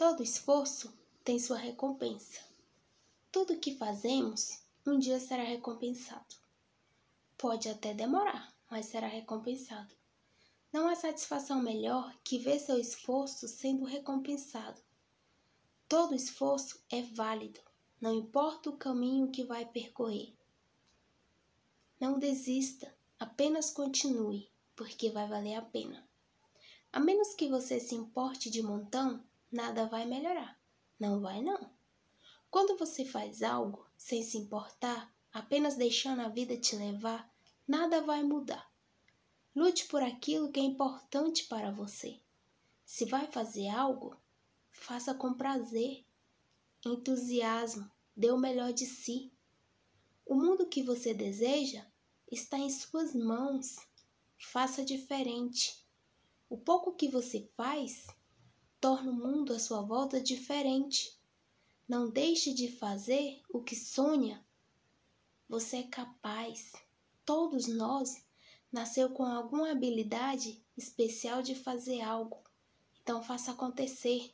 Todo esforço tem sua recompensa. Tudo que fazemos um dia será recompensado. Pode até demorar, mas será recompensado. Não há satisfação melhor que ver seu esforço sendo recompensado. Todo esforço é válido, não importa o caminho que vai percorrer. Não desista, apenas continue, porque vai valer a pena. A menos que você se importe de montão, nada vai melhorar. Não vai não. Quando você faz algo sem se importar, apenas deixando a vida te levar, nada vai mudar. Lute por aquilo que é importante para você. Se vai fazer algo, faça com prazer, entusiasmo, dê o melhor de si. O mundo que você deseja está em suas mãos. Faça diferente. O pouco que você faz torna o mundo à sua volta diferente. Não deixe de fazer o que sonha. Você é capaz. Todos nós nasceu com alguma habilidade especial de fazer algo. Então faça acontecer.